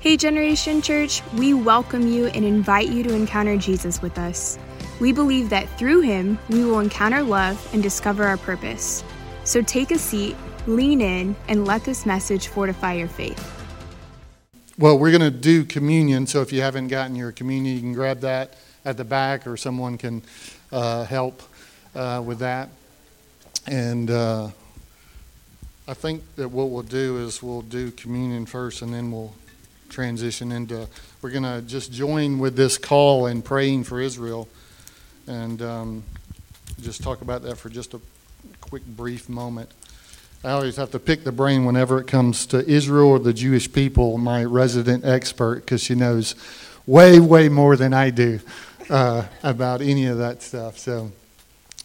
Hey, Generation Church, we welcome you and invite you to encounter Jesus with us. We believe that through him, we will encounter love and discover our purpose. So take a seat, lean in, and let this message fortify your faith. Well, we're going to do communion, so if you haven't gotten your communion, you can grab that at the back, or someone can uh, help uh, with that. And uh, I think that what we'll do is we'll do communion first, and then we'll transition into. We're going to just join with this call in praying for Israel, and um, just talk about that for just a quick, brief moment. I always have to pick the brain whenever it comes to Israel or the Jewish people, my resident expert, because she knows way, way more than I do uh, about any of that stuff. So,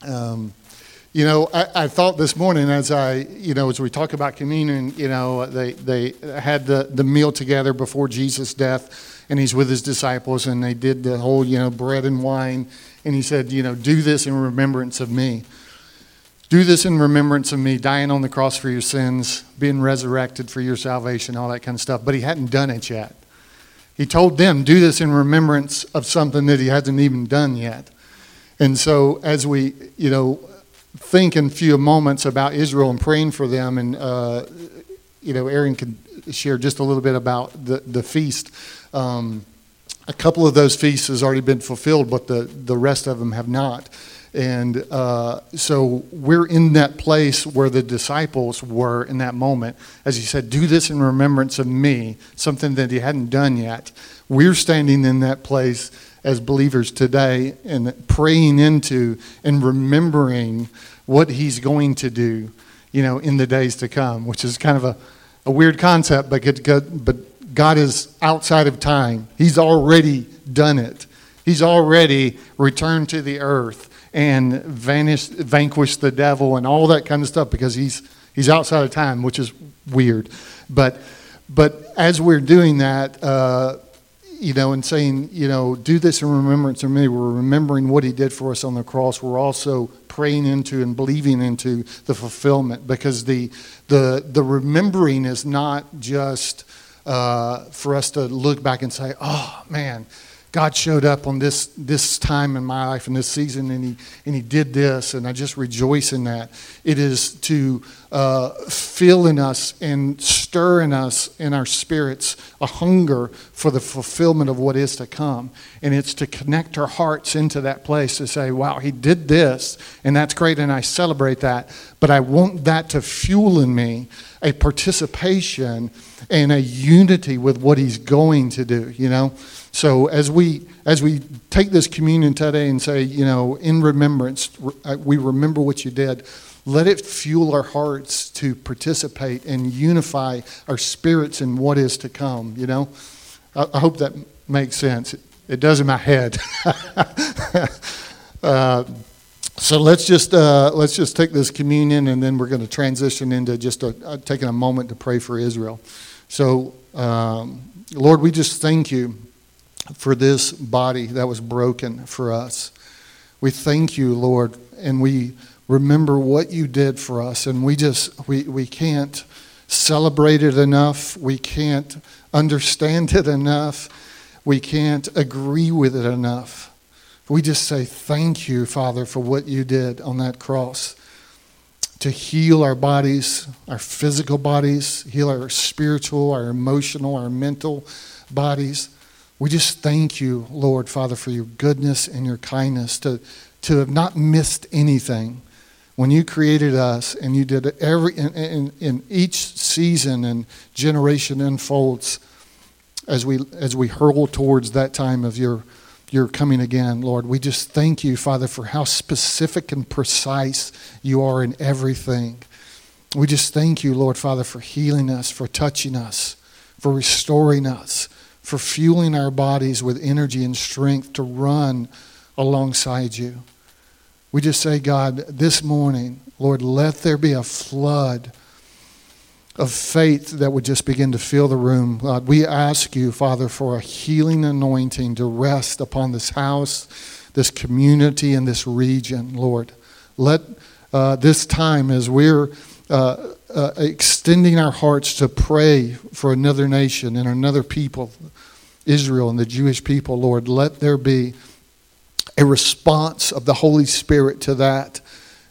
um, you know, I, I, thought this morning as I, you know, as we talk about communion, you know, they, they had the, the meal together before Jesus' death, and he's with his disciples, and they did the whole, you know, bread and wine, and he said, you know, do this in remembrance of me. Do this in remembrance of me, dying on the cross for your sins, being resurrected for your salvation, all that kind of stuff. But he hadn't done it yet. He told them, do this in remembrance of something that he hasn't even done yet. And so, as we, you know, think in a few moments about Israel and praying for them, and, uh, you know, Aaron could share just a little bit about the, the feast. Um, a couple of those feasts has already been fulfilled, but the, the rest of them have not. And uh, so we're in that place where the disciples were in that moment. As he said, Do this in remembrance of me, something that he hadn't done yet. We're standing in that place as believers today and praying into and remembering what he's going to do, you know, in the days to come, which is kind of a, a weird concept, but, but God is outside of time. He's already done it. He's already returned to the earth and vanish, vanquish the devil and all that kind of stuff because he's, he's outside of time, which is weird. But, but as we're doing that, uh, you know, and saying, you know, do this in remembrance of me, we're remembering what he did for us on the cross. We're also praying into and believing into the fulfillment because the, the, the remembering is not just uh, for us to look back and say, oh, man, God showed up on this, this time in my life in this season and he, and he did this, and I just rejoice in that. It is to uh, feel in us and stir in us, in our spirits, a hunger for the fulfillment of what is to come. And it's to connect our hearts into that place to say, wow, he did this, and that's great, and I celebrate that. But I want that to fuel in me a participation and a unity with what he's going to do, you know? So as we as we take this communion today and say, you know, in remembrance, uh, we remember what you did. Let it fuel our hearts to participate and unify our spirits in what is to come. You know, I, hope that makes sense. It, it does in my head. uh, so let's just uh, let's just take this communion, and then we're going to transition into just a, uh, taking a moment to pray for Israel. So, um, Lord, we just thank you for this body that was broken for us. We thank you, Lord, and we remember what you did for us, and we just we, we can't celebrate it enough. We can't understand it enough. We can't agree with it enough. We just say thank you, Father, for what you did on that cross to heal our bodies, our physical bodies, heal our spiritual, our emotional, our mental bodies. We just thank you, Lord, Father, for your goodness and your kindness to, to have not missed anything. When you created us and you did every, in, in, in each season and generation unfolds as we, as we hurl towards that time of your, your coming again, Lord, we just thank you, Father, for how specific and precise you are in everything. We just thank you, Lord, Father, for healing us, for touching us, for restoring us for fueling our bodies with energy and strength to run alongside you. We just say, God, this morning, Lord, let there be a flood of faith that would just begin to fill the room. God, we ask you, Father, for a healing anointing to rest upon this house, this community, and this region, Lord. Let uh, this time, as we're uh, uh, extending our hearts to pray for another nation and another people, Israel and the Jewish people, Lord. Let there be a response of the Holy Spirit to that,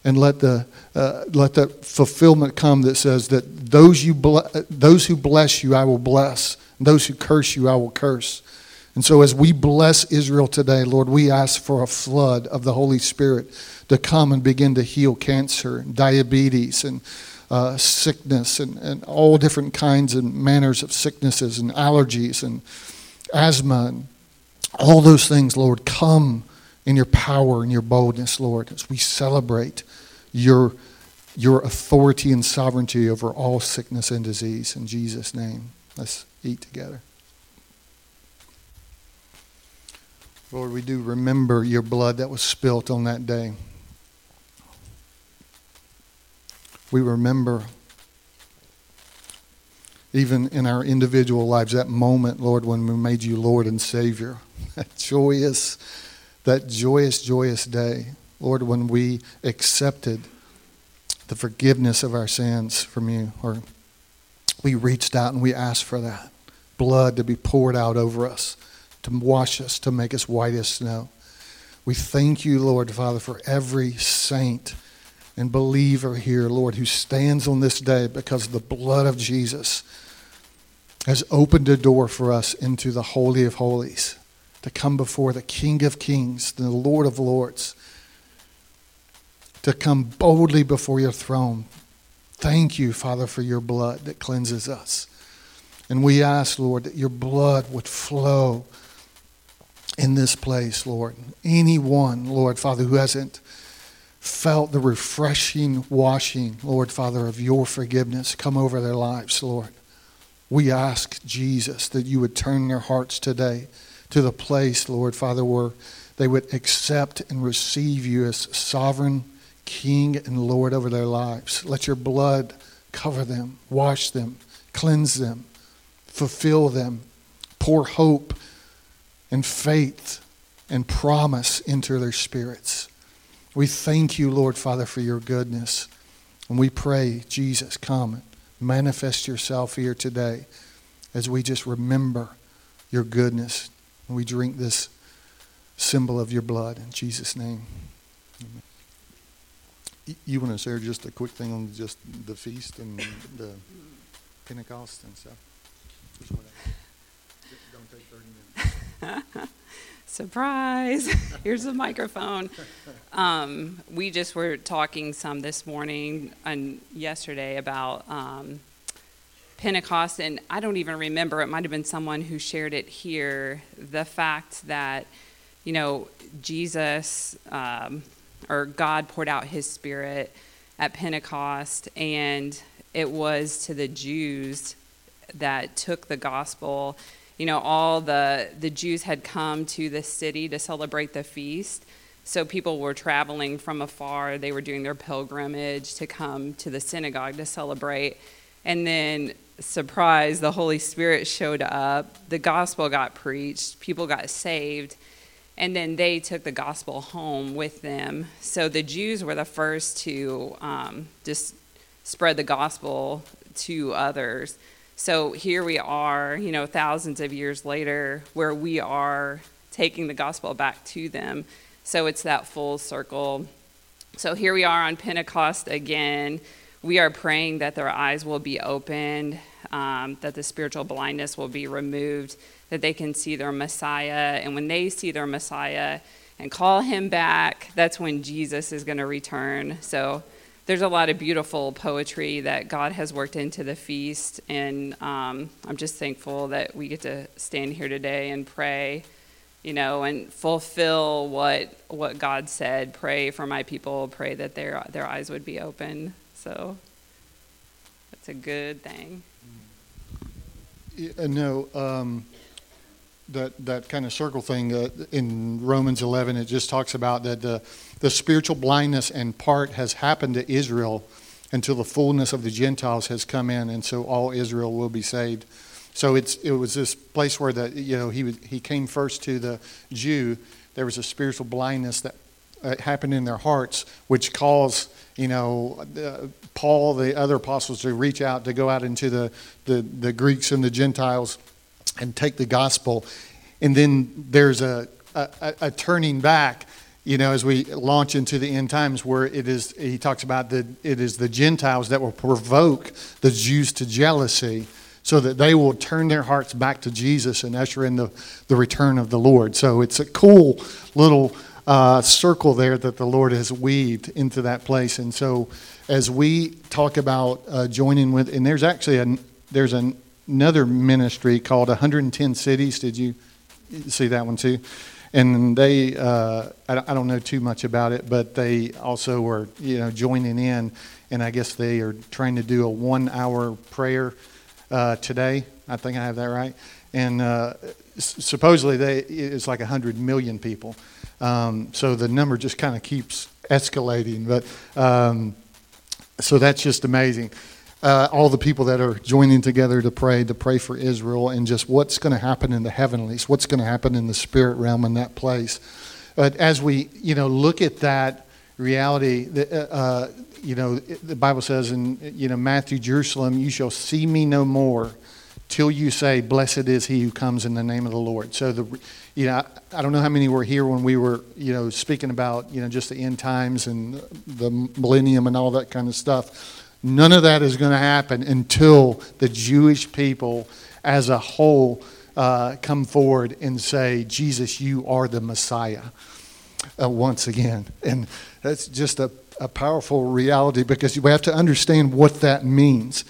and let the uh, let that fulfillment come that says that those you ble- those who bless you I will bless, and those who curse you I will curse. And so, as we bless Israel today, Lord, we ask for a flood of the Holy Spirit to come and begin to heal cancer, and diabetes, and uh, sickness, and, and all different kinds and manners of sicknesses, and allergies, and asthma, and all those things, Lord. Come in your power and your boldness, Lord, as we celebrate your, your authority and sovereignty over all sickness and disease. In Jesus' name, let's eat together. Lord, we do remember your blood that was spilt on that day. We remember, even in our individual lives, that moment, Lord, when we made you Lord and Savior. That joyous, that joyous, joyous day, Lord, when we accepted the forgiveness of our sins from you, or we reached out and we asked for that blood to be poured out over us to wash us, to make us white as snow. We thank you, Lord Father, for every saint and believer here, Lord, who stands on this day because the blood of Jesus has opened a door for us into the Holy of Holies to come before the King of Kings, the Lord of Lords, to come boldly before your throne. Thank you, Father, for your blood that cleanses us. And we ask, Lord, that your blood would flow in this place, Lord. Anyone, Lord Father, who hasn't felt the refreshing washing, Lord Father, of your forgiveness come over their lives, Lord. We ask, Jesus, that you would turn their hearts today to the place, Lord Father, where they would accept and receive you as sovereign King and Lord over their lives. Let your blood cover them, wash them, cleanse them, fulfill them, pour hope and faith and promise into their spirits. We thank you, Lord Father, for your goodness. And we pray, Jesus, come, and manifest yourself here today as we just remember your goodness. And we drink this symbol of your blood in Jesus' name. Amen. You want to share just a quick thing on just the feast and the Pentecost and stuff? Just don't take 30 minutes. Surprise! Here's a microphone. Um, we just were talking some this morning and yesterday about um, Pentecost, and I don't even remember. It might have been someone who shared it here. The fact that, you know, Jesus um, or God poured out his spirit at Pentecost, and it was to the Jews that took the gospel you know, all the, the Jews had come to the city to celebrate the feast. So people were traveling from afar. They were doing their pilgrimage to come to the synagogue to celebrate. And then, surprise, the Holy Spirit showed up. The gospel got preached. People got saved. And then they took the gospel home with them. So the Jews were the first to um, just spread the gospel to others. So here we are, you know, thousands of years later, where we are taking the gospel back to them. So it's that full circle. So here we are on Pentecost again. We are praying that their eyes will be opened, um, that the spiritual blindness will be removed, that they can see their Messiah. And when they see their Messiah and call him back, that's when Jesus is going to return. So there's a lot of beautiful poetry that God has worked into the feast, and um, I'm just thankful that we get to stand here today and pray, you know, and fulfill what what God said. Pray for my people. Pray that their their eyes would be open. So that's a good thing. Yeah, no, um, that that kind of circle thing uh, in Romans 11, it just talks about that the the spiritual blindness and part has happened to Israel until the fullness of the Gentiles has come in, and so all Israel will be saved. So it's it was this place where the you know he he came first to the Jew. There was a spiritual blindness that uh, happened in their hearts, which caused you know uh, Paul, the other apostles, to reach out to go out into the, the, the Greeks and the Gentiles and take the gospel. And then there's a, a, a turning back you know, as we launch into the end times, where it is, he talks about that it is the Gentiles that will provoke the Jews to jealousy so that they will turn their hearts back to Jesus and usher in the, the return of the Lord. So it's a cool little uh, circle there that the Lord has weaved into that place. And so as we talk about uh, joining with, and there's actually a, there's an, another ministry called 110 Cities. Did you see that one too? and they uh, I, don't know too much about it but they also were you know joining in and i guess they are trying to do a one hour prayer uh, today i think i have that right and uh, supposedly they it's like 100 million people um, so the number just kind of keeps escalating but um, so that's just amazing uh, all the people that are joining together to pray, to pray for Israel, and just what's going to happen in the heavenlies, what's going to happen in the spirit realm in that place. But as we, you know, look at that reality, uh, uh, you know, the Bible says in, you know, Matthew, Jerusalem, you shall see me no more till you say, blessed is he who comes in the name of the Lord. So the, you know, I don't know how many were here when we were, you know, speaking about, you know, just the end times and the millennium and all that kind of stuff None of that is going to happen until the Jewish people as a whole uh, come forward and say, Jesus, you are the Messiah uh, once again. And that's just a, a powerful reality because we have to understand what that means.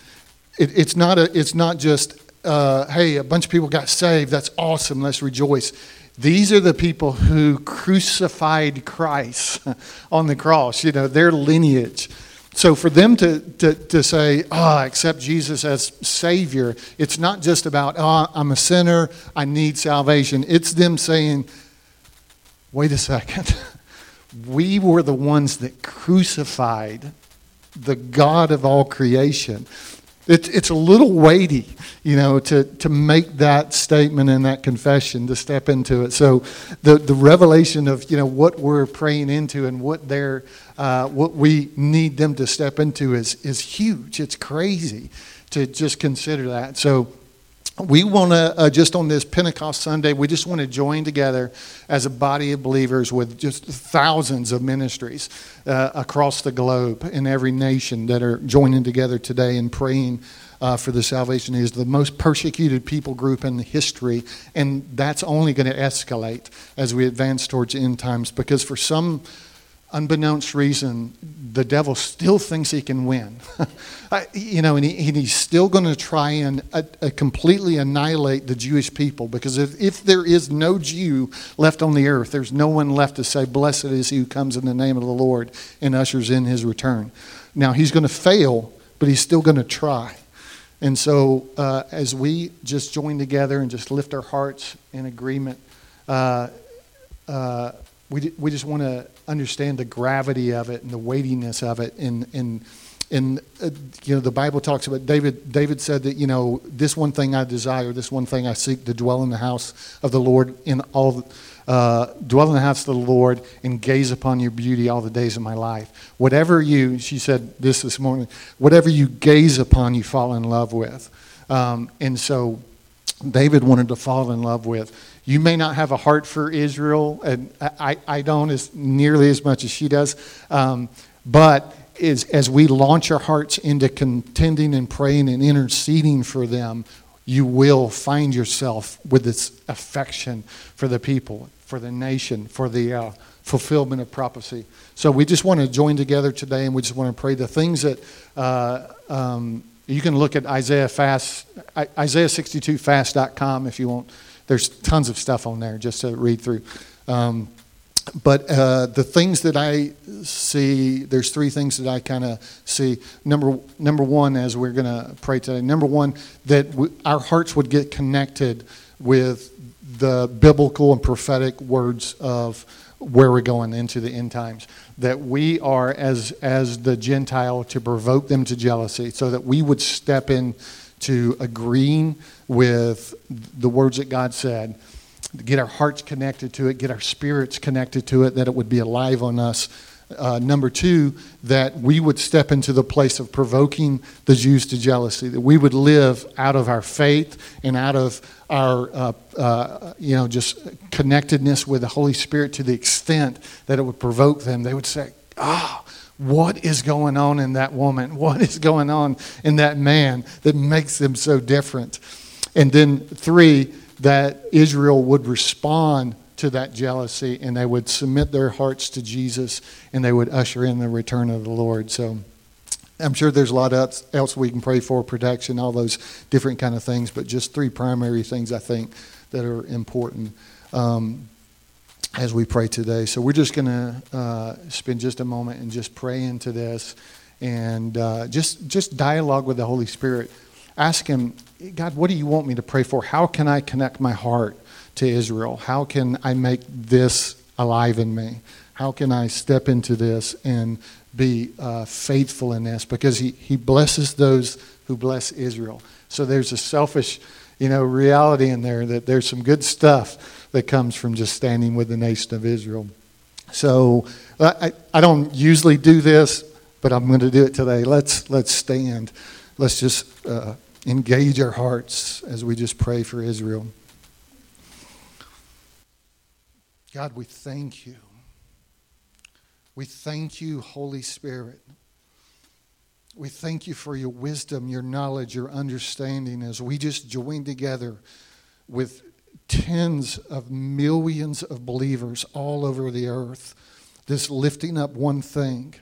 It, it's, not a, it's not just, uh, hey, a bunch of people got saved. That's awesome. Let's rejoice. These are the people who crucified Christ on the cross, you know, their lineage. So for them to, to, to say, oh, accept Jesus as Savior, it's not just about, oh, I'm a sinner, I need salvation. It's them saying, wait a second. we were the ones that crucified the God of all creation. It, it's a little weighty, you know, to, to make that statement and that confession, to step into it. So the, the revelation of, you know, what we're praying into and what they're, uh, what we need them to step into is, is huge. It's crazy to just consider that. So we want to, uh, just on this Pentecost Sunday, we just want to join together as a body of believers with just thousands of ministries uh, across the globe in every nation that are joining together today and praying uh, for the salvation. Is the most persecuted people group in history, and that's only going to escalate as we advance towards end times because for some unbeknownst reason, the devil still thinks he can win. you know, and, he, and, he's still going to try and uh, uh, completely annihilate the Jewish people because if, if there is no Jew left on the earth, there's no one left to say, Blessed is he who comes in the name of the Lord and ushers in his return. Now, he's going to fail, but he's still going to try. And so, uh, as we just join together and just lift our hearts in agreement, uh, uh we, we just want to understand the gravity of it and the weightiness of it. And, and, and uh, you know, the Bible talks about David. David said that, you know, this one thing I desire, this one thing I seek to dwell in the house of the Lord in all, uh, dwell in the house of the Lord and gaze upon your beauty all the days of my life. Whatever you, she said this this morning, whatever you gaze upon, you fall in love with. Um, and so David wanted to fall in love with. You may not have a heart for Israel, and I, I don't as nearly as much as she does. Um, but is, as we launch our hearts into contending and praying and interceding for them, you will find yourself with this affection for the people, for the nation, for the uh, fulfillment of prophecy. So we just want to join together today, and we just want to pray the things that. Uh, um, you can look at Isaiah Fast, Isaiah62fast.com if you want. There's tons of stuff on there just to read through. Um, but uh, the things that I see, there's three things that I kind of see. Number number one, as we're going to pray today. Number one, that our hearts would get connected with the biblical and prophetic words of where we're going into the end times. That we are, as, as the Gentile, to provoke them to jealousy, so that we would step in to agreeing with the words that God said get our hearts connected to it, get our spirits connected to it, that it would be alive on us. Uh, number two, that we would step into the place of provoking the Jews to jealousy, that we would live out of our faith and out of our, uh, uh, you know, just connectedness with the Holy Spirit to the extent that it would provoke them. They would say, ah, oh, what is going on in that woman? What is going on in that man that makes them so different? And then, three, that Israel would respond to that jealousy and they would submit their hearts to Jesus and they would usher in the return of the Lord. So I'm sure there's a lot else we can pray for protection, all those different kind of things, but just three primary things I think that are important um, as we pray today. So we're just going to uh, spend just a moment and just pray into this and uh, just just dialogue with the Holy Spirit. Ask Him, God, what do you want me to pray for? How can I connect my heart to Israel? How can I make this alive in me? How can I step into this and be uh, faithful in this? Because he, he blesses those who bless Israel. So there's a selfish, you know, reality in there that there's some good stuff that comes from just standing with the nation of Israel. So I, I don't usually do this, but I'm going to do it today. Let's let's stand. Let's just uh, engage our hearts as we just pray for Israel. God, we thank you. We thank you, Holy Spirit. We thank you for your wisdom, your knowledge, your understanding as we just join together with tens of millions of believers all over the earth, this lifting up one thing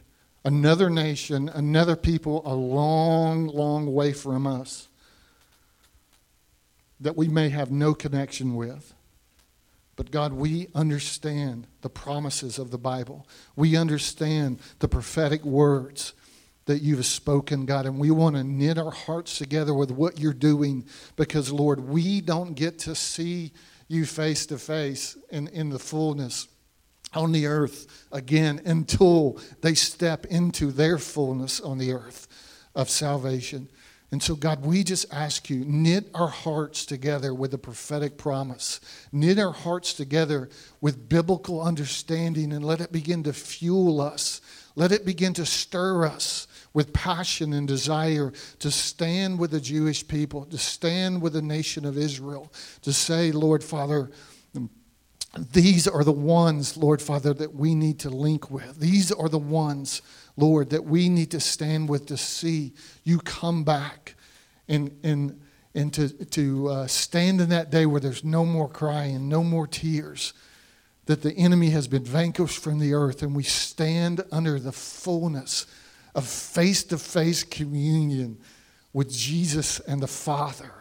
another nation, another people a long, long way from us that we may have no connection with. But God, we understand the promises of the Bible. We understand the prophetic words that you've spoken, God, and we want to knit our hearts together with what you're doing because, Lord, we don't get to see you face to face in, in the fullness on the earth again until they step into their fullness on the earth of salvation. And so, God, we just ask you, knit our hearts together with a prophetic promise. Knit our hearts together with biblical understanding and let it begin to fuel us. Let it begin to stir us with passion and desire to stand with the Jewish people, to stand with the nation of Israel, to say, Lord Father, these are the ones, Lord Father, that we need to link with. These are the ones, Lord, that we need to stand with to see you come back and, and, and to, to uh, stand in that day where there's no more crying, no more tears, that the enemy has been vanquished from the earth, and we stand under the fullness of face to face communion with Jesus and the Father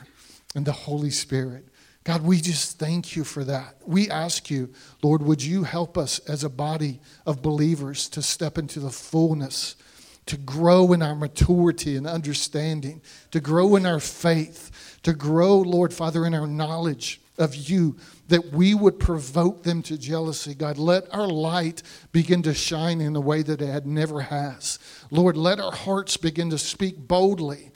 and the Holy Spirit. God, we just thank you for that. We ask you, Lord, would you help us as a body of believers to step into the fullness, to grow in our maturity and understanding, to grow in our faith, to grow, Lord Father, in our knowledge of you, that we would provoke them to jealousy. God, let our light begin to shine in a way that it had never has. Lord, let our hearts begin to speak boldly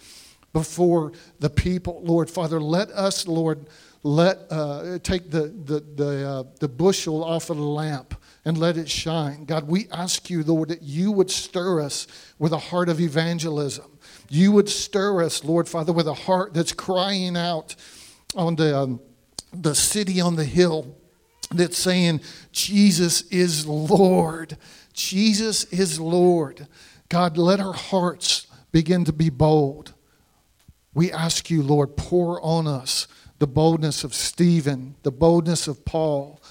before the people. Lord Father, let us, Lord, let uh, take the the the, uh, the bushel off of the lamp and let it shine. God, we ask you, Lord, that you would stir us with a heart of evangelism. You would stir us, Lord Father, with a heart that's crying out on the um, the city on the hill that's saying, Jesus is Lord. Jesus is Lord. God, let our hearts begin to be bold. We ask you, Lord, pour on us the boldness of Stephen, the boldness of Paul.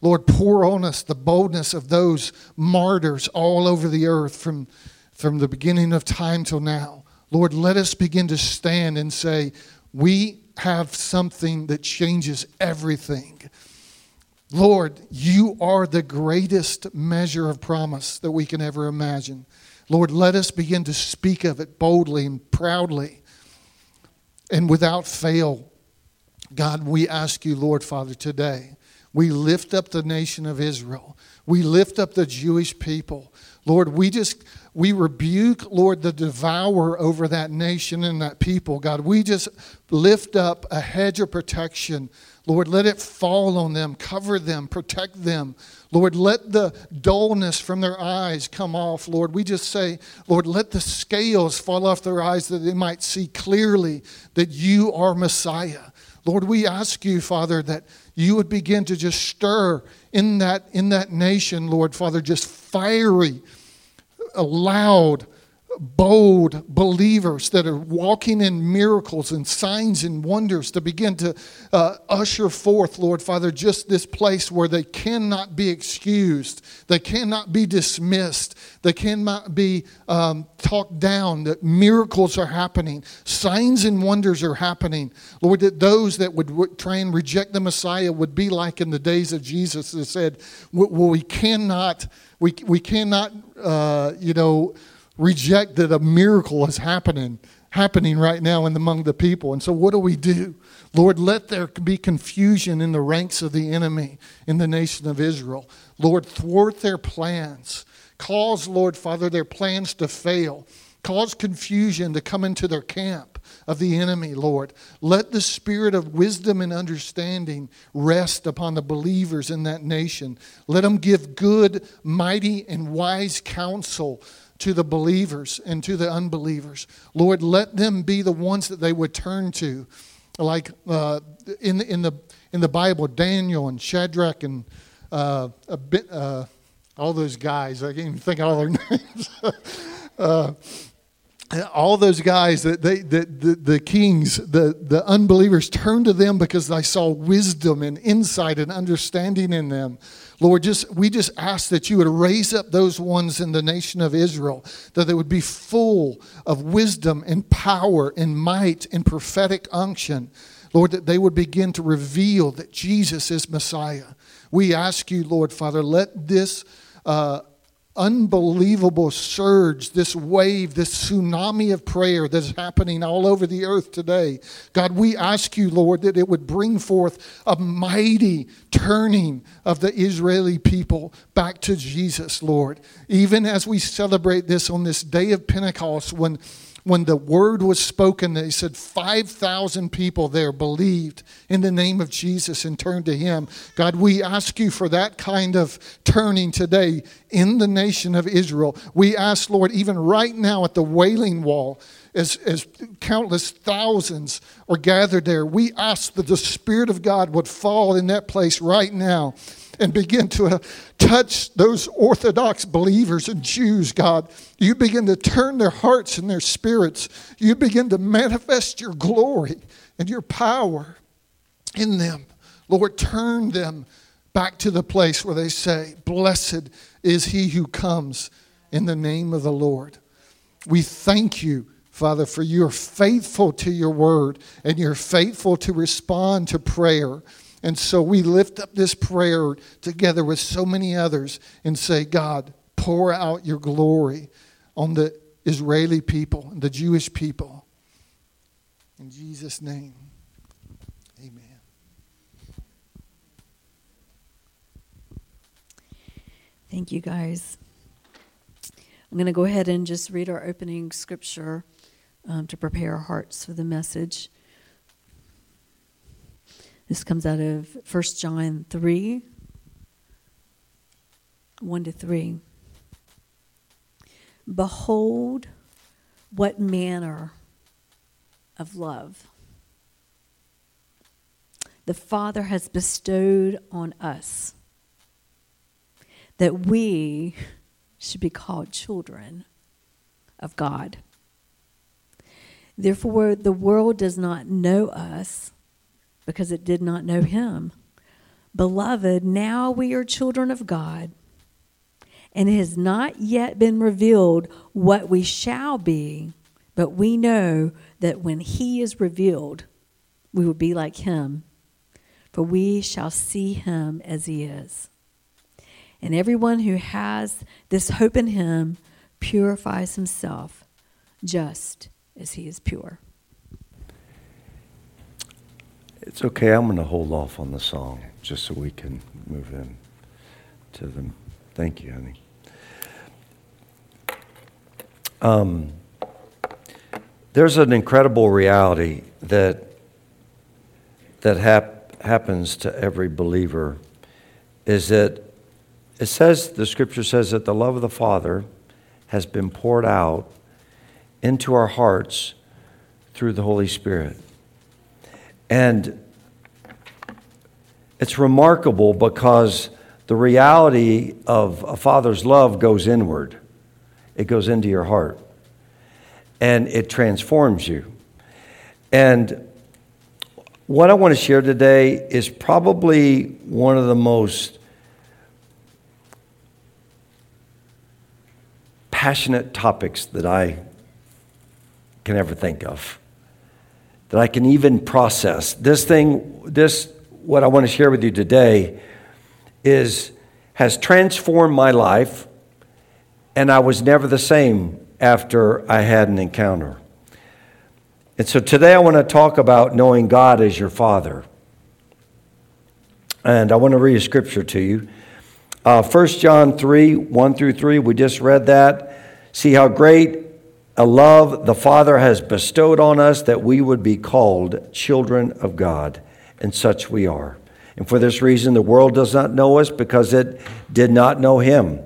Lord, pour on us the boldness of those martyrs all over the earth from, from the beginning of time till now. Lord, let us begin to stand and say, We have something that changes everything. Lord, you are the greatest measure of promise that we can ever imagine. Lord, let us begin to speak of it boldly and proudly and without fail. God, we ask you, Lord Father, today, We lift up the nation of Israel. We lift up the Jewish people. Lord, we just we rebuke, Lord, the devourer over that nation and that people. God, we just lift up a hedge of protection. Lord, let it fall on them, cover them, protect them. Lord, let the dullness from their eyes come off. Lord, we just say, Lord, let the scales fall off their eyes that they might see clearly that you are Messiah. Lord, we ask you, Father, that you would begin to just stir in that, in that nation, Lord, Father, just fiery loud, bold believers that are walking in miracles and signs and wonders to begin to uh, usher forth, Lord Father, just this place where they cannot be excused, they cannot be dismissed, they cannot be um, talked down, that miracles are happening, signs and wonders are happening. Lord, that those that would, try and reject the Messiah would be like in the days of Jesus that said, well, we cannot we, we cannot, uh, you know, reject that a miracle is happening happening right now in among the people. And so what do we do? Lord, let there be confusion in the ranks of the enemy in the nation of Israel. Lord, thwart their plans. Cause, Lord Father, their plans to fail. Cause confusion to come into their camp of the enemy, Lord. Let the spirit of wisdom and understanding rest upon the believers in that nation. Let them give good, mighty, and wise counsel to the believers and to the unbelievers. Lord, let them be the ones that they would turn to. Like uh, in, in, the, in the Bible, Daniel and Shadrach and uh, a bit, uh, all those guys, I can't even think of all their names. All those guys that they the, the, the, kings the, the unbelievers turned to them because they saw wisdom and insight and understanding in them. Lord just we just ask that you would raise up those ones in the nation of israel that they would be full of wisdom and power and might and prophetic unction. Lord that they would begin to reveal that jesus is messiah. We ask you lord father let this uh, unbelievable surge, this wave, this tsunami of prayer that's happening all over the earth today. God, we ask you, Lord, that it would bring forth a mighty turning of the Israeli people back to Jesus, Lord. Even as we celebrate this on this day of Pentecost, when when the word was spoken, they said 5,000 people there believed in the name of Jesus and turned to him. God, we ask you for that kind of turning today in the nation of Israel. We ask, Lord, even right now at the Wailing Wall, as, as countless thousands are gathered there, we ask that the Spirit of God would fall in that place right now and begin to uh, touch those Orthodox believers and Jews, God. You begin to turn their hearts and their spirits. You begin to manifest your glory and your power in them. Lord, turn them back to the place where they say, Blessed is he who comes in the name of the Lord. We thank you. Father, for you're faithful to your word and you're faithful to respond to prayer. And so we lift up this prayer together with so many others and say, God, pour out your glory on the Israeli people, the Jewish people. In Jesus' name, amen. Thank you, guys. I'm going to go ahead and just read our opening scripture um, to prepare our hearts for the message. This comes out of 1 John 3 1 to 3. Behold, what manner of love the Father has bestowed on us that we should be called children of God. Therefore, the world does not know us because it did not know him. Beloved, now we are children of God, and it has not yet been revealed what we shall be, but we know that when he is revealed, we will be like him, for we shall see him as he is. And everyone who has this hope in him purifies himself just as he is pure. It's okay. I'm going to hold off on the song just so we can move in to them. Thank you, honey. Um, there's an incredible reality that that hap- happens to every believer is that it says the scripture says that the love of the Father has been poured out into our hearts through the Holy Spirit. And it's remarkable because the reality of a father's love goes inward, it goes into your heart, and it transforms you. And what I want to share today is probably one of the most passionate topics that I can ever think of, that I can even process. This thing, this, what I want to share with you today, is has transformed my life, and I was never the same after I had an encounter. And so today I want to talk about knowing God as your Father. And I want to read a scripture to you. Uh, 1 John 3 1 through 3, we just read that. See how great a love the Father has bestowed on us that we would be called children of God, and such we are. And for this reason, the world does not know us because it did not know Him.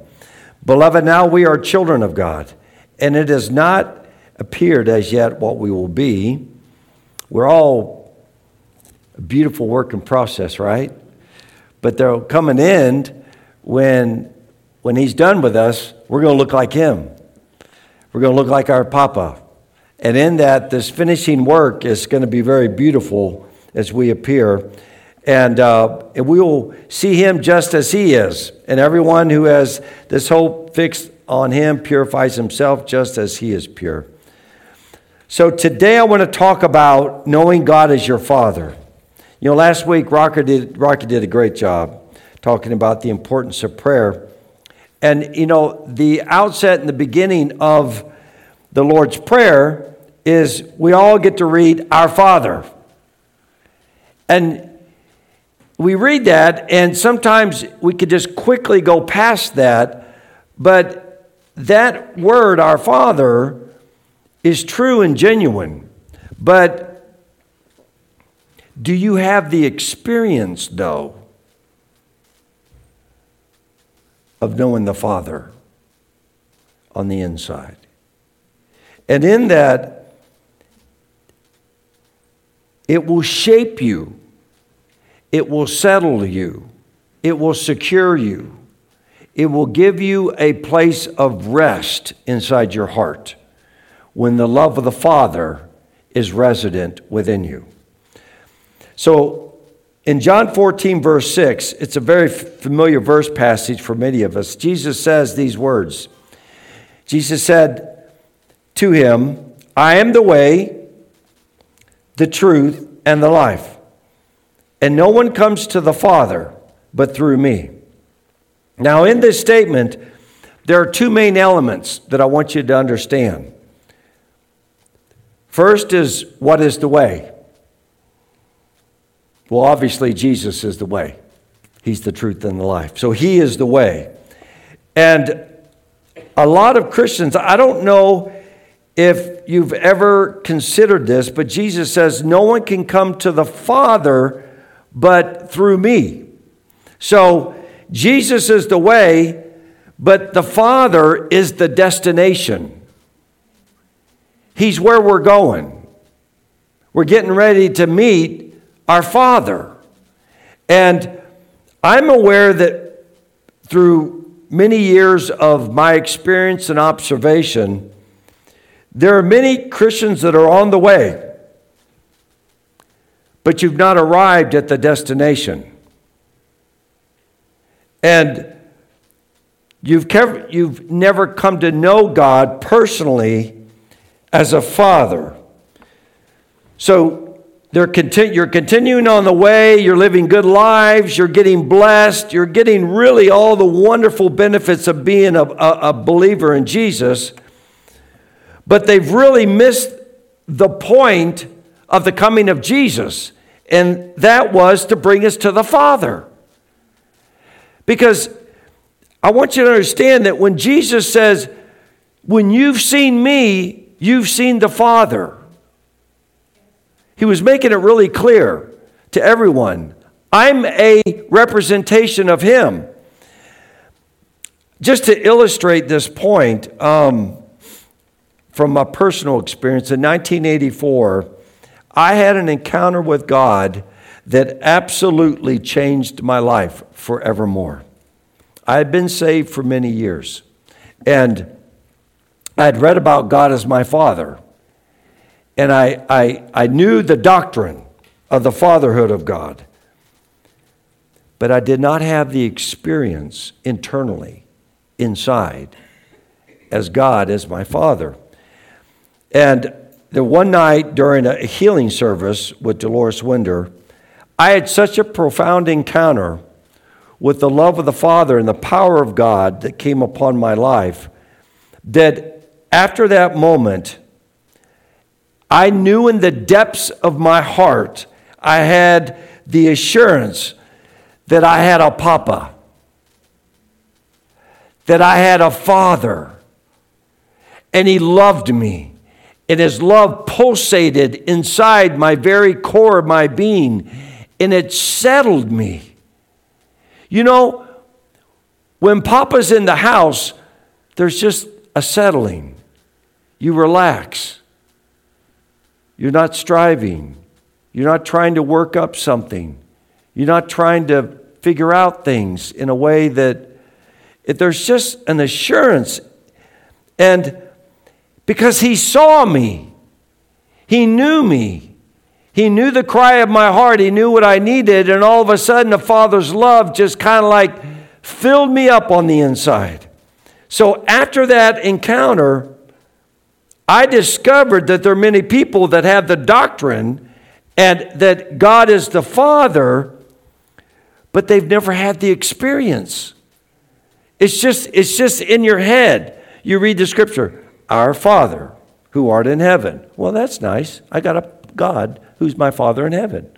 Beloved, now we are children of God, and it has not appeared as yet what we will be. We're all a beautiful work in process, right? But there'll come an end when, when He's done with us, we're going to look like Him. We're going to look like our Papa. And in that, this finishing work is going to be very beautiful as we appear. And, uh, and we will see him just as he is. And everyone who has this hope fixed on him purifies himself just as he is pure. So today I want to talk about knowing God as your Father. You know, last week Rocky did, Rocky did a great job talking about the importance of prayer. And, you know, the outset and the beginning of the Lord's Prayer is we all get to read Our Father. And we read that, and sometimes we could just quickly go past that, but that word, Our Father, is true and genuine. But do you have the experience, though? Of knowing the Father on the inside. And in that, it will shape you, it will settle you, it will secure you, it will give you a place of rest inside your heart when the love of the Father is resident within you. So, in John 14, verse 6, it's a very familiar verse passage for many of us. Jesus says these words Jesus said to him, I am the way, the truth, and the life. And no one comes to the Father but through me. Now, in this statement, there are two main elements that I want you to understand. First is what is the way? Well, obviously, Jesus is the way. He's the truth and the life. So he is the way. And a lot of Christians, I don't know if you've ever considered this, but Jesus says, No one can come to the Father but through me. So Jesus is the way, but the Father is the destination. He's where we're going. We're getting ready to meet our Father. And I'm aware that through many years of my experience and observation, there are many Christians that are on the way, but you've not arrived at the destination. And you've, you've never come to know God personally as a father. So they're conti- you're continuing on the way, you're living good lives, you're getting blessed, you're getting really all the wonderful benefits of being a, a, a believer in Jesus, but they've really missed the point of the coming of Jesus. and that was to bring us to the Father. Because I want you to understand that when Jesus says, When you've seen me, you've seen the Father, he was making it really clear to everyone I'm a representation of him. Just to illustrate this point, um, from my personal experience, in 1984, I had an encounter with God that absolutely changed my life forevermore. I had been saved for many years, and I had read about God as my Father, and I, I, I knew the doctrine of the fatherhood of God, but I did not have the experience internally, inside, as God as my Father. And the one night during a healing service with Dolores Winder, I had such a profound encounter with the love of the Father and the power of God that came upon my life that after that moment, I knew in the depths of my heart, I had the assurance that I had a papa, that I had a father, and he loved me and his love pulsated inside my very core of my being, and it settled me. You know, when Papa's in the house, there's just a settling. You relax. You're not striving. You're not trying to work up something. You're not trying to figure out things in a way that there's just an assurance. And because he saw me. He knew me. He knew the cry of my heart. He knew what I needed. And all of a sudden, the Father's love just kind of like filled me up on the inside. So after that encounter, I discovered that there are many people that have the doctrine and that God is the Father, but they've never had the experience. It's just, it's just in your head. You read the scripture. Our Father who art in heaven. Well, that's nice. I got a God who's my Father in heaven.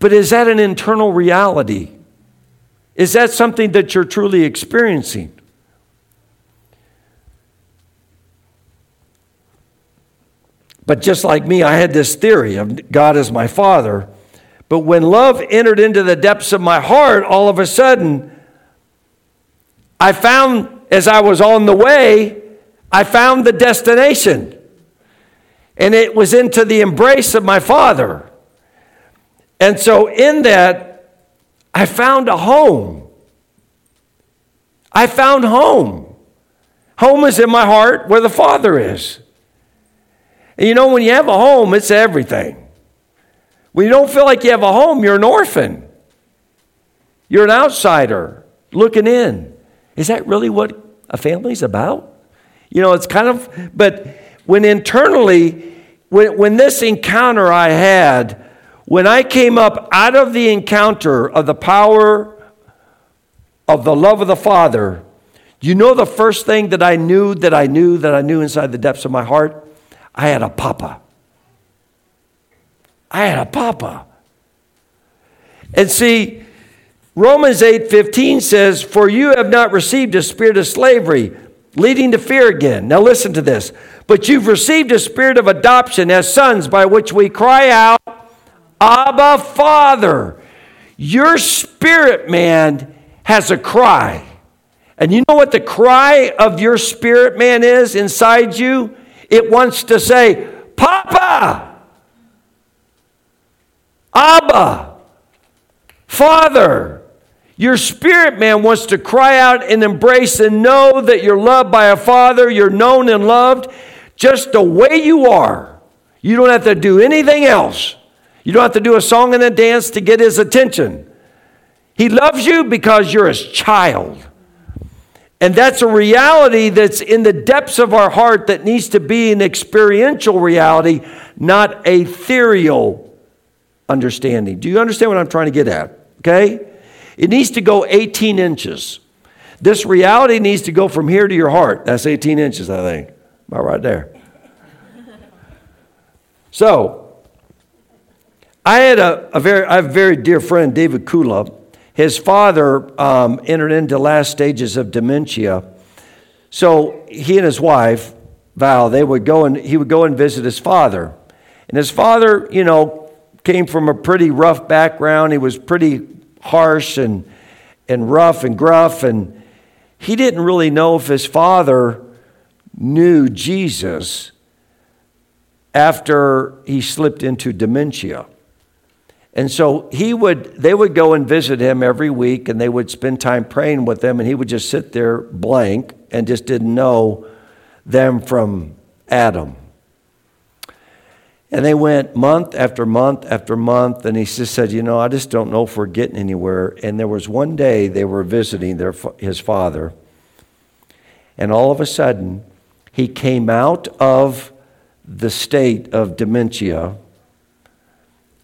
But is that an internal reality? Is that something that you're truly experiencing? But just like me, I had this theory of God as my Father. But when love entered into the depths of my heart, all of a sudden, I found as I was on the way, I found the destination. And it was into the embrace of my Father. And so, in that, I found a home. I found home. Home is in my heart where the Father is. And you know, when you have a home, it's everything. When you don't feel like you have a home, you're an orphan. You're an outsider looking in. Is that really what a family's about? You know, it's kind of, but when internally, when, when this encounter I had, when I came up out of the encounter of the power of the love of the Father, you know the first thing that I knew that I knew that I knew inside the depths of my heart? I had a papa. I had a papa. And see, Romans 8:15 says, "For you have not received a spirit of slavery, leading to fear again." Now listen to this. "But you've received a spirit of adoption as sons by which we cry out, Abba, Father." Your spirit man has a cry. And you know what the cry of your spirit man is inside you? It wants to say, Papa, Abba, Father. Your spirit man wants to cry out and embrace and know that you're loved by a father, you're known and loved just the way you are. You don't have to do anything else. You don't have to do a song and a dance to get his attention. He loves you because you're his child. And that's a reality that's in the depths of our heart that needs to be an experiential reality, not a ethereal understanding. Do you understand what I'm trying to get at? Okay? It needs to go 18 inches. This reality needs to go from here to your heart. That's 18 inches, I think. About right there. So, I had a, a very, I have a very dear friend, David Kula. His father um, entered into last stages of dementia. So he and his wife, Val, they would go and he would go and visit his father. And his father, you know, came from a pretty rough background. He was pretty harsh and, and rough and gruff. And he didn't really know if his father knew Jesus after he slipped into dementia. And so he would they would go and visit him every week and they would spend time praying with him and he would just sit there blank and just didn't know them from Adam. And they went month after month after month, and he just said, You know, I just don't know if we're getting anywhere. And there was one day they were visiting their, his father, and all of a sudden, he came out of the state of dementia,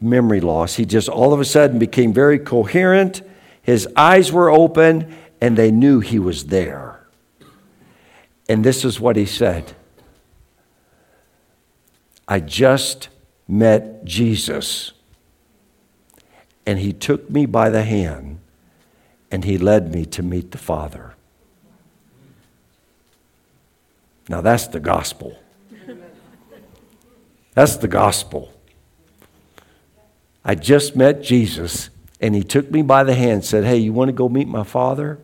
memory loss. He just all of a sudden became very coherent. His eyes were open, and they knew he was there. And this is what he said I just met Jesus. And he took me by the hand and he led me to meet the Father. Now that's the gospel. That's the gospel. I just met Jesus and he took me by the hand and said, Hey, you want to go meet my Father?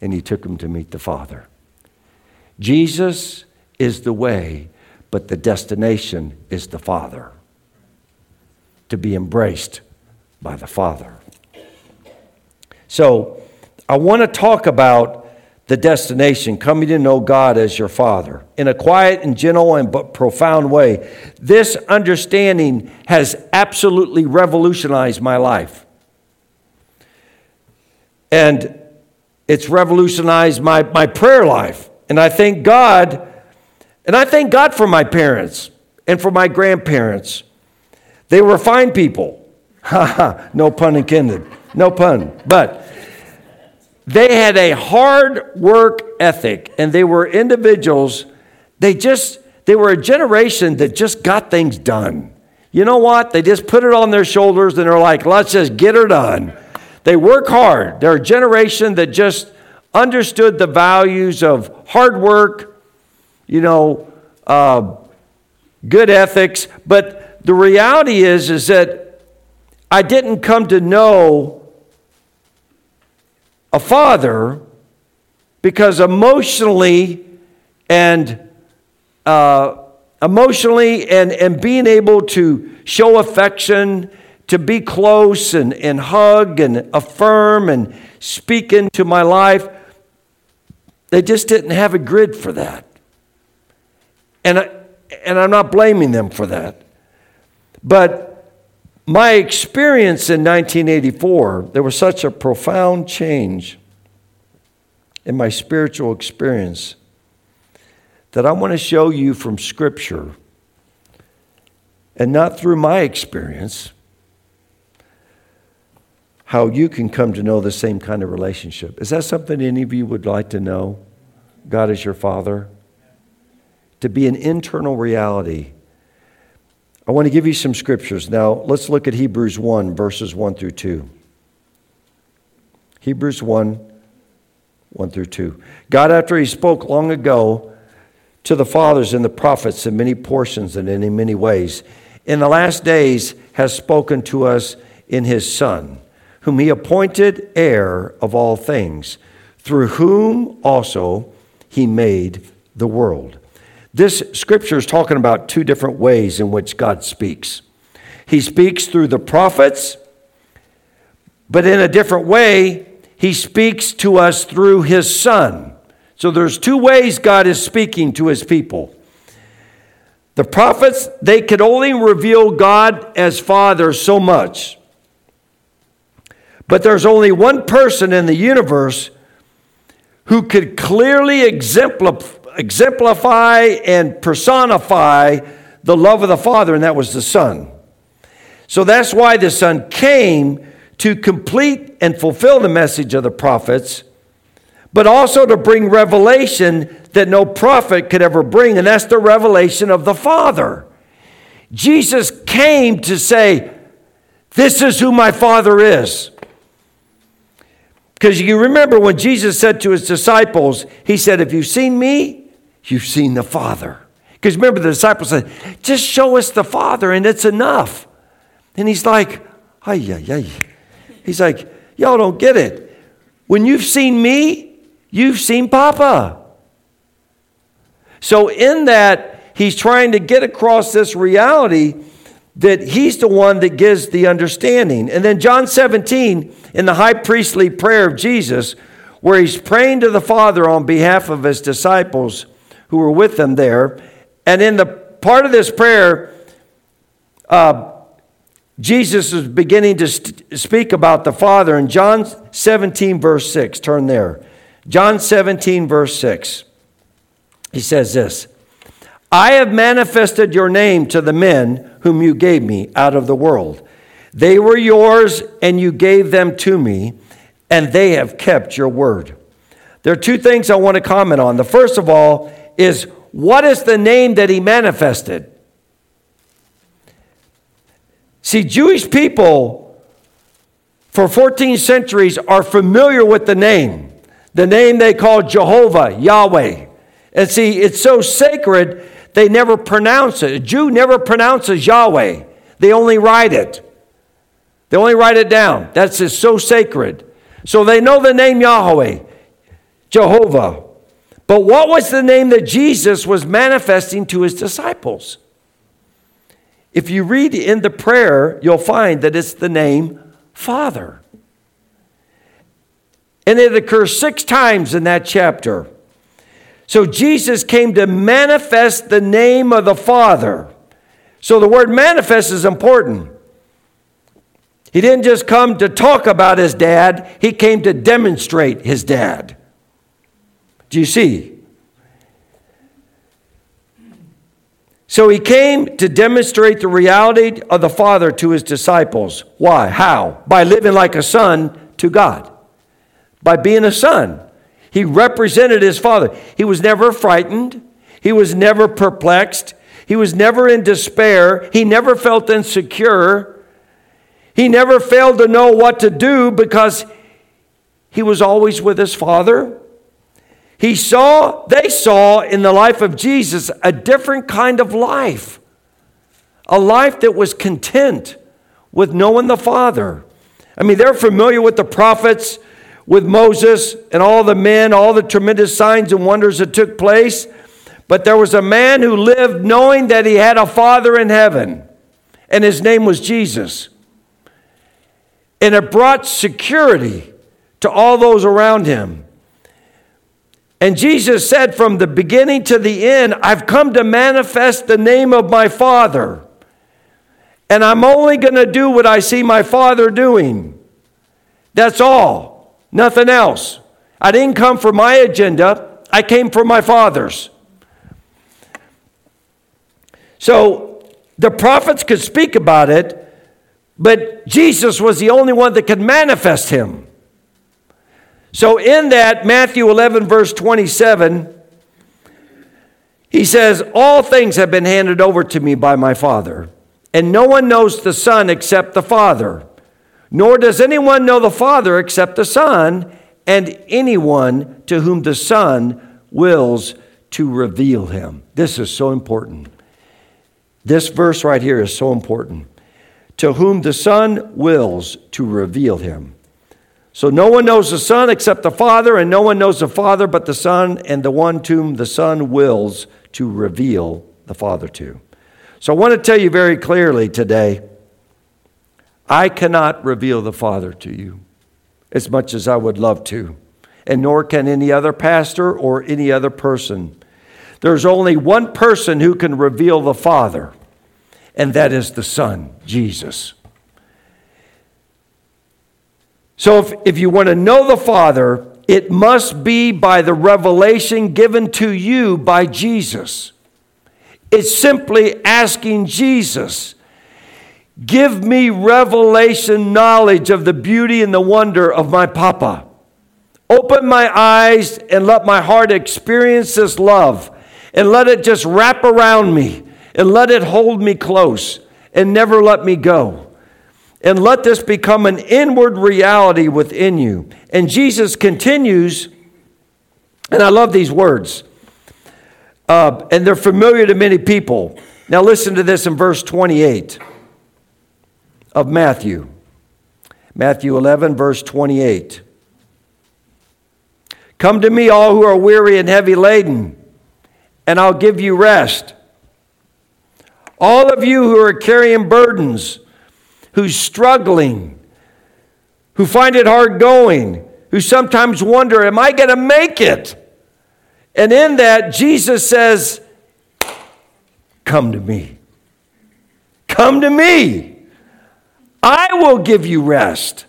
And he took him to meet the Father. Jesus is the way but the destination is the Father. To be embraced by the Father. So, I want to talk about the destination, coming to know God as your Father in a quiet and gentle and but profound way. This understanding has absolutely revolutionized my life. And it's revolutionized my, my prayer life. And I thank God and I thank God for my parents and for my grandparents. They were fine people. Ha ha, no pun intended. No pun. But they had a hard work ethic and they were individuals, they just, they were a generation that just got things done. You know what? They just put it on their shoulders and they're like, let's just get her done. They work hard. They're a generation that just understood the values of hard work, you know, uh, good ethics. But the reality is, is that I didn't come to know a father because emotionally and uh, emotionally and, and being able to show affection, to be close and, and hug and affirm and speak into my life, they just didn't have a grid for that. And, I, and I'm not blaming them for that. But my experience in 1984, there was such a profound change in my spiritual experience that I want to show you from Scripture and not through my experience how you can come to know the same kind of relationship. Is that something any of you would like to know? God is your Father? to be an internal reality. I want to give you some scriptures. Now, let's look at Hebrews 1, verses 1 through 2. Hebrews 1, 1 through 2. God, after He spoke long ago to the fathers and the prophets in many portions and in many ways, in the last days has spoken to us in His Son, whom He appointed heir of all things, through whom also He made the world. This scripture is talking about two different ways in which God speaks. He speaks through the prophets, but in a different way, he speaks to us through his son. So there's two ways God is speaking to his people. The prophets, they could only reveal God as Father so much. But there's only one person in the universe who could clearly exemplify exemplify and personify the love of the Father, and that was the Son. So that's why the Son came to complete and fulfill the message of the prophets, but also to bring revelation that no prophet could ever bring, and that's the revelation of the Father. Jesus came to say, This is who my Father is. Because you remember when Jesus said to his disciples, He said, If you've seen me, you've seen the Father. Because remember, the disciples said, Just show us the Father and it's enough. And he's like, Ay, ay, ay. He's like, Y'all don't get it. When you've seen me, you've seen Papa. So, in that, he's trying to get across this reality that he's the one that gives the understanding. And then, John 17, in the high priestly prayer of Jesus, where he's praying to the Father on behalf of his disciples who were with them there. And in the part of this prayer, uh, Jesus is beginning to st- speak about the Father in John 17, verse 6. Turn there. John 17, verse 6. He says this I have manifested your name to the men whom you gave me out of the world. They were yours, and you gave them to me, and they have kept your word. There are two things I want to comment on. The first of all is what is the name that he manifested? See, Jewish people for 14 centuries are familiar with the name, the name they call Jehovah, Yahweh. And see, it's so sacred, they never pronounce it. A Jew never pronounces Yahweh, they only write it. They only write it down. That's just so sacred. So they know the name Yahweh, Jehovah. But what was the name that Jesus was manifesting to his disciples? If you read in the prayer, you'll find that it's the name Father. And it occurs six times in that chapter. So Jesus came to manifest the name of the Father. So the word manifest is important. He didn't just come to talk about his dad, he came to demonstrate his dad. Do you see? So he came to demonstrate the reality of the Father to his disciples. Why? How? By living like a son to God. By being a son. He represented his Father. He was never frightened, he was never perplexed, he was never in despair, he never felt insecure. He never failed to know what to do because he was always with his Father. He saw, they saw in the life of Jesus a different kind of life, a life that was content with knowing the Father. I mean, they're familiar with the prophets, with Moses and all the men, all the tremendous signs and wonders that took place. But there was a man who lived knowing that he had a Father in heaven, and his name was Jesus. And it brought security to all those around him. And Jesus said from the beginning to the end, I've come to manifest the name of my Father. And I'm only going to do what I see my Father doing. That's all, nothing else. I didn't come for my agenda, I came for my Father's. So the prophets could speak about it, but Jesus was the only one that could manifest him. So, in that, Matthew 11, verse 27, he says, All things have been handed over to me by my Father, and no one knows the Son except the Father, nor does anyone know the Father except the Son, and anyone to whom the Son wills to reveal him. This is so important. This verse right here is so important. To whom the Son wills to reveal him. So no one knows the Son except the Father, and no one knows the Father but the Son, and the one to whom the Son wills to reveal the Father to. So I want to tell you very clearly today I cannot reveal the Father to you as much as I would love to, and nor can any other pastor or any other person. There's only one person who can reveal the Father, and that is the Son, Jesus. So if, if you want to know the Father, it must be by the revelation given to you by Jesus. It's simply asking Jesus, give me revelation knowledge of the beauty and the wonder of my Papa. Open my eyes and let my heart experience this love and let it just wrap around me and let it hold me close and never let me go. And let this become an inward reality within you. And Jesus continues, and I love these words, uh, and they're familiar to many people. Now, listen to this in verse 28 of Matthew. Matthew 11, verse 28. Come to me, all who are weary and heavy laden, and I'll give you rest. All of you who are carrying burdens, who's struggling, who find it hard going, who sometimes wonder, Am I going to make it? And in that, Jesus says, Come to me. Come to me. I will give you rest.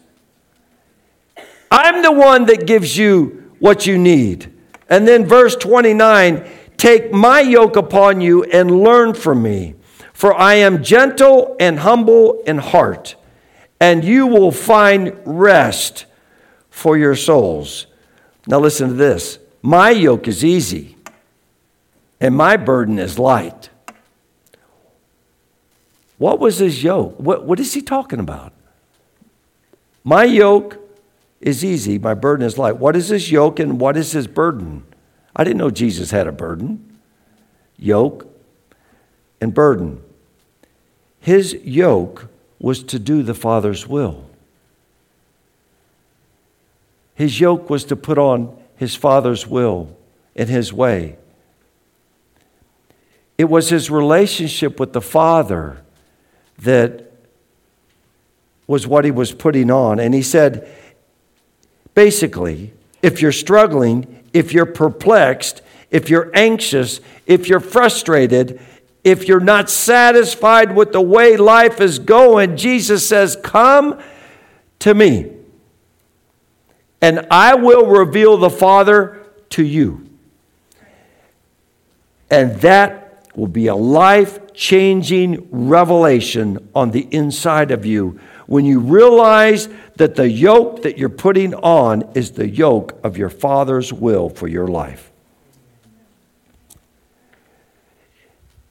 I'm the one that gives you what you need. And then verse 29 Take my yoke upon you and learn from me, for I am gentle and humble in heart, and you will find rest for your souls. Now, listen to this my yoke is easy, and my burden is light. What was his yoke? What, what is he talking about? My yoke is easy, my burden is light. What is his yoke and what is his burden? I didn't know Jesus had a burden. Yoke and burden. His yoke was to do the Father's will. His yoke was to put on his Father's will in his way. It was his relationship with the Father that was what he was putting on. And he said, basically, if you're struggling, if you're perplexed, if you're anxious, if you're frustrated, if you're not satisfied with the way life is going, Jesus says, Come to me, and I will reveal the Father to you. And that will be a life changing revelation on the inside of you when you realize that the yoke that you're putting on is the yoke of your Father's will for your life.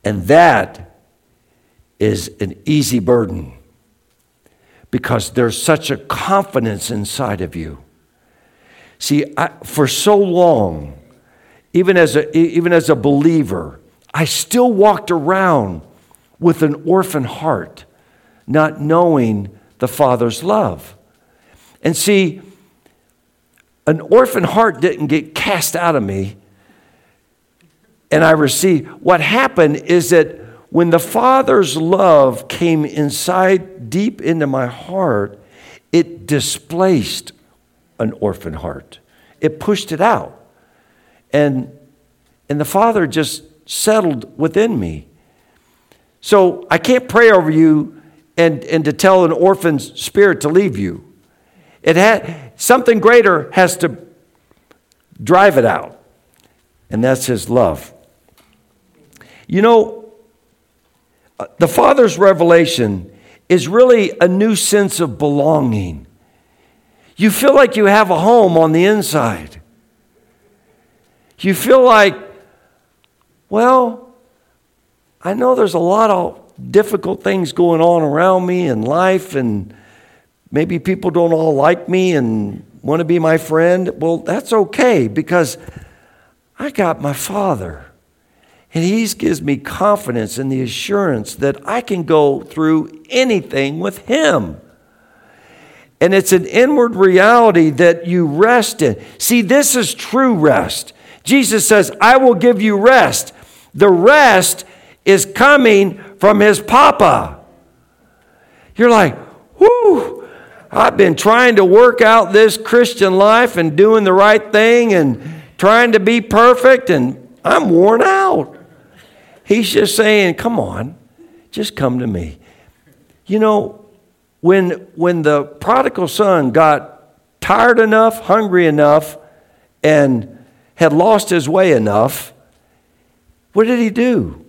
And that is an easy burden because there's such a confidence inside of you. See, I, for so long, even as, a, even as a believer, I still walked around with an orphan heart, not knowing the Father's love. And see, an orphan heart didn't get cast out of me and I received. What happened is that when the Father's love came inside deep into my heart, it displaced an orphan heart. It pushed it out. And, and the Father just settled within me. So I can't pray over you and, and to tell an orphan spirit to leave you. It had something greater has to drive it out, and that's his love. You know, uh, the Father's revelation is really a new sense of belonging. You feel like you have a home on the inside. You feel like well, I know there's a lot of difficult things going on around me in life, and maybe people don't all like me and want to be my friend. Well, that's okay because I got my Father. And He gives me confidence and the assurance that I can go through anything with Him. And it's an inward reality that you rest in. See, this is true rest. Jesus says, I will give you rest. The rest is coming from his papa. You're like, whoo, I've been trying to work out this Christian life and doing the right thing and trying to be perfect, and I'm worn out. He's just saying, come on, just come to me. You know, when, when the prodigal son got tired enough, hungry enough, and had lost his way enough, what did he do?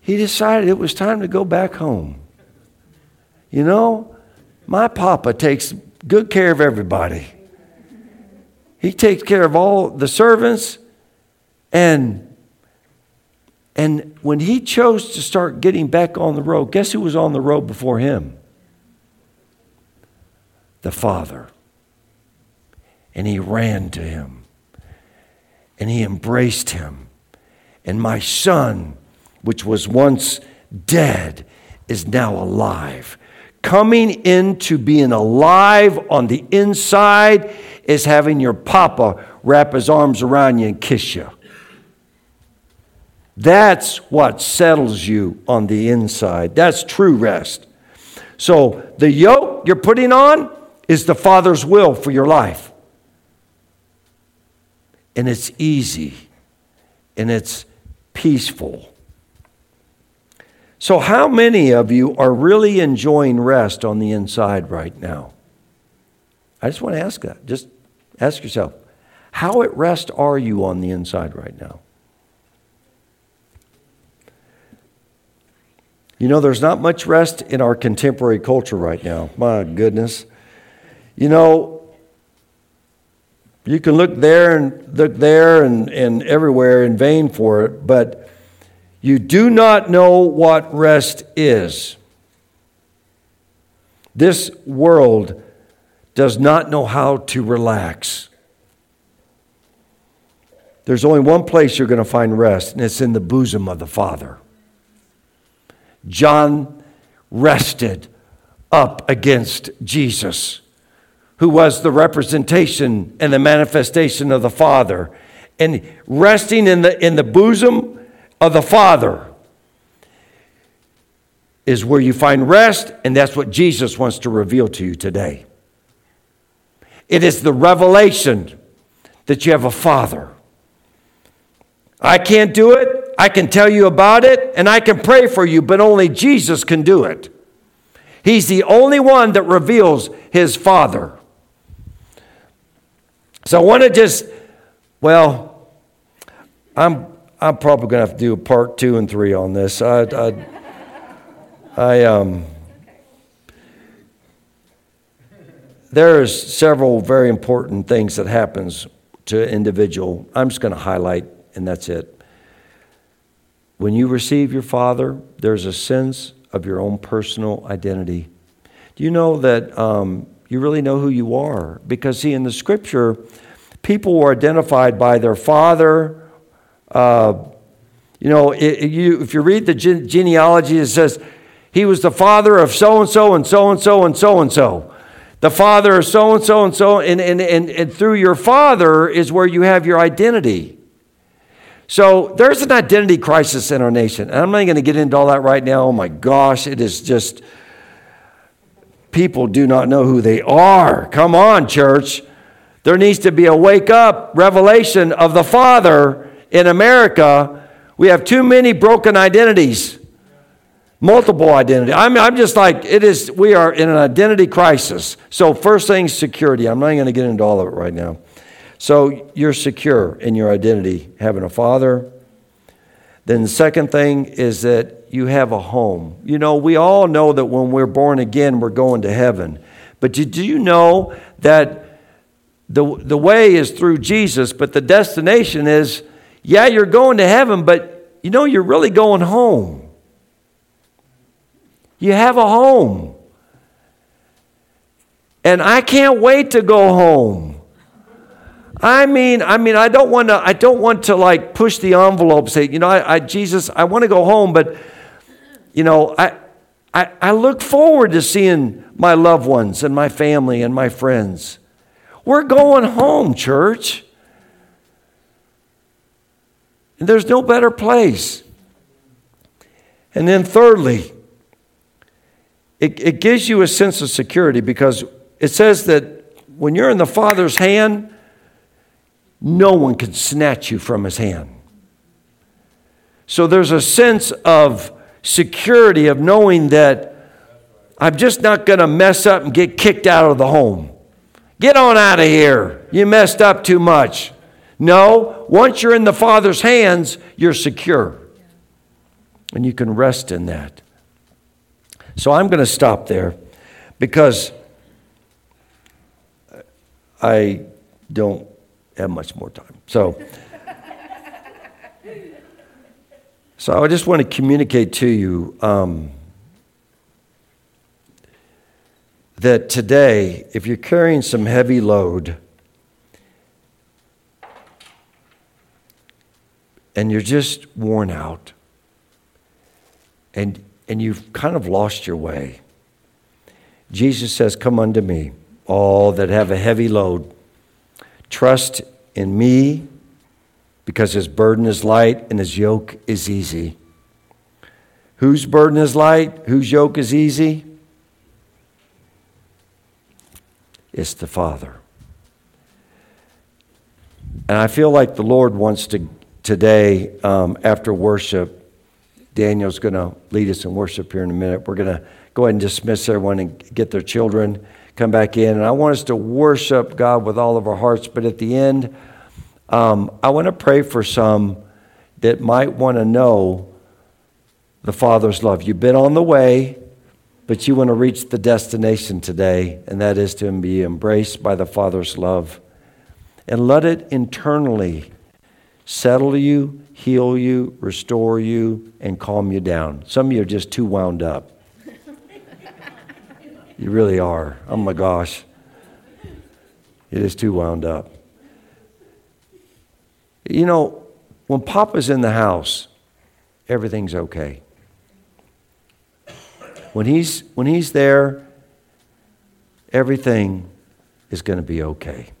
He decided it was time to go back home. You know, my papa takes good care of everybody. He takes care of all the servants, and And when he chose to start getting back on the road, guess who was on the road before him? The Father. And he ran to him and he embraced him. And my son, which was once dead, is now alive. Coming into being alive on the inside is having your papa wrap his arms around you and kiss you. That's what settles you on the inside. That's true rest. So the yoke you're putting on is the Father's will for your life. And it's easy and it's peaceful. So, how many of you are really enjoying rest on the inside right now? I just want to ask that. Just ask yourself, how at rest are you on the inside right now? You know, there's not much rest in our contemporary culture right now. My goodness. You know, you can look there and look there and, and everywhere in vain for it, but you do not know what rest is. This world does not know how to relax. There's only one place you're going to find rest, and it's in the bosom of the Father. John rested up against Jesus, who was the representation and the manifestation of the Father. And resting in the, in the bosom of the Father is where you find rest, and that's what Jesus wants to reveal to you today. It is the revelation that you have a Father. I can't do it. I can tell you about it, and I can pray for you, but only Jesus can do it. He's the only one that reveals his Father. So I want to just, well, I'm I'm probably going to have to do a part two and three on this. I, I, I um, there's several very important things that happens to an individual. I'm just going to highlight, and that's it. When you receive your Father, there's a sense of your own personal identity. Do you know that um, you really know who you are? Because, see, in the scripture, people were identified by their father uh, you know, it, you, if you read the gene- genealogy, it says he was the father of so and so and so and so and so and so. The father of so and so and so, and, and, and, and through your father is where you have your identity. So there's an identity crisis in our nation. And I'm not going to get into all that right now. Oh my gosh, it is just, people do not know who they are. Come on, church. There needs to be a wake up revelation of the Father in America, we have too many broken identities, multiple identity. I'm, I'm just like, it is, we are in an identity crisis. So, first thing, security. I'm not going to get into all of it right now. So, you're secure in your identity, having a father. Then, the second thing is that you have a home. You know, we all know that when we're born again, we're going to heaven. But did you know that the, the way is through Jesus, but the destination is yeah, you're going to heaven, but you know, you're really going home. You have a home. And I can't wait to go home. I mean, I mean, I don't want to, I don't want to like push the envelope, say, you know, I, I Jesus, I want to go home, but you know, I, I, I look forward to seeing my loved ones and my family and my friends. We're going home, church. And there's no better place. And then, thirdly, it, it gives you a sense of security because it says that when you're in the Father's hand, no one can snatch you from his hand. So there's a sense of security of knowing that I'm just not going to mess up and get kicked out of the home. Get on out of here. You messed up too much. No, once you're in the Father's hands, you're secure. And you can rest in that. So I'm going to stop there because I don't have much more time. So, So I just want to communicate to you um, that today, if you're carrying some heavy load and you're just worn out and, and you've kind of lost your way, Jesus says, Come unto me, all that have a heavy load. Trust in me because his burden is light and his yoke is easy. Whose burden is light? Whose yoke is easy? It's the Father. And I feel like the Lord wants to today, um, after worship, Daniel's going to lead us in worship here in a minute. We're going to go ahead and dismiss everyone and get their children, come back in. And I want us to worship God with all of our hearts. But at the end, um, I want to pray for some that might want to know the Father's love. You've been on the way, but you want to reach the destination today, and that is to be embraced by the Father's love. And let it internally settle you, heal you, restore you, and calm you down. Some of you are just too wound up. You really are. Oh my gosh. It is too wound up. You know, when Papa's in the house, everything's okay. When he's, when he's there, everything is going to be okay.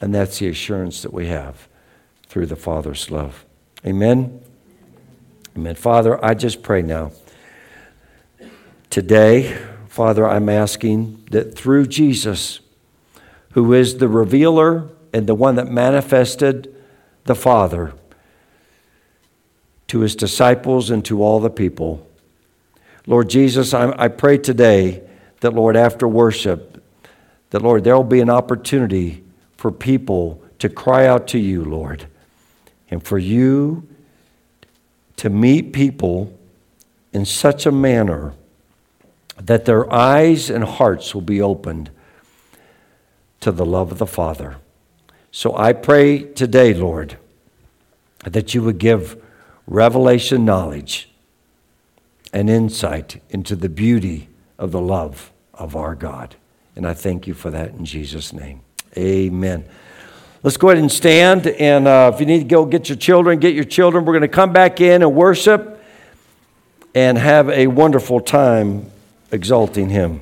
And that's the assurance that we have through the Father's love. Amen. Amen. Father, I just pray now. Today, Father, I'm asking that through Jesus, who is the revealer and the one that manifested the Father to his disciples and to all the people, Lord Jesus, I, I pray today that, Lord, after worship, that, Lord, there will be an opportunity for people to cry out to you, Lord, and for you to meet people in such a manner that their eyes and hearts will be opened to the love of the Father. So I pray today, Lord, that you would give revelation knowledge and insight into the beauty of the love of our God. And I thank you for that in Jesus' name. Amen. Let's go ahead and stand. And uh, if you need to go get your children, get your children. We're going to come back in and worship and have a wonderful time exalting Him.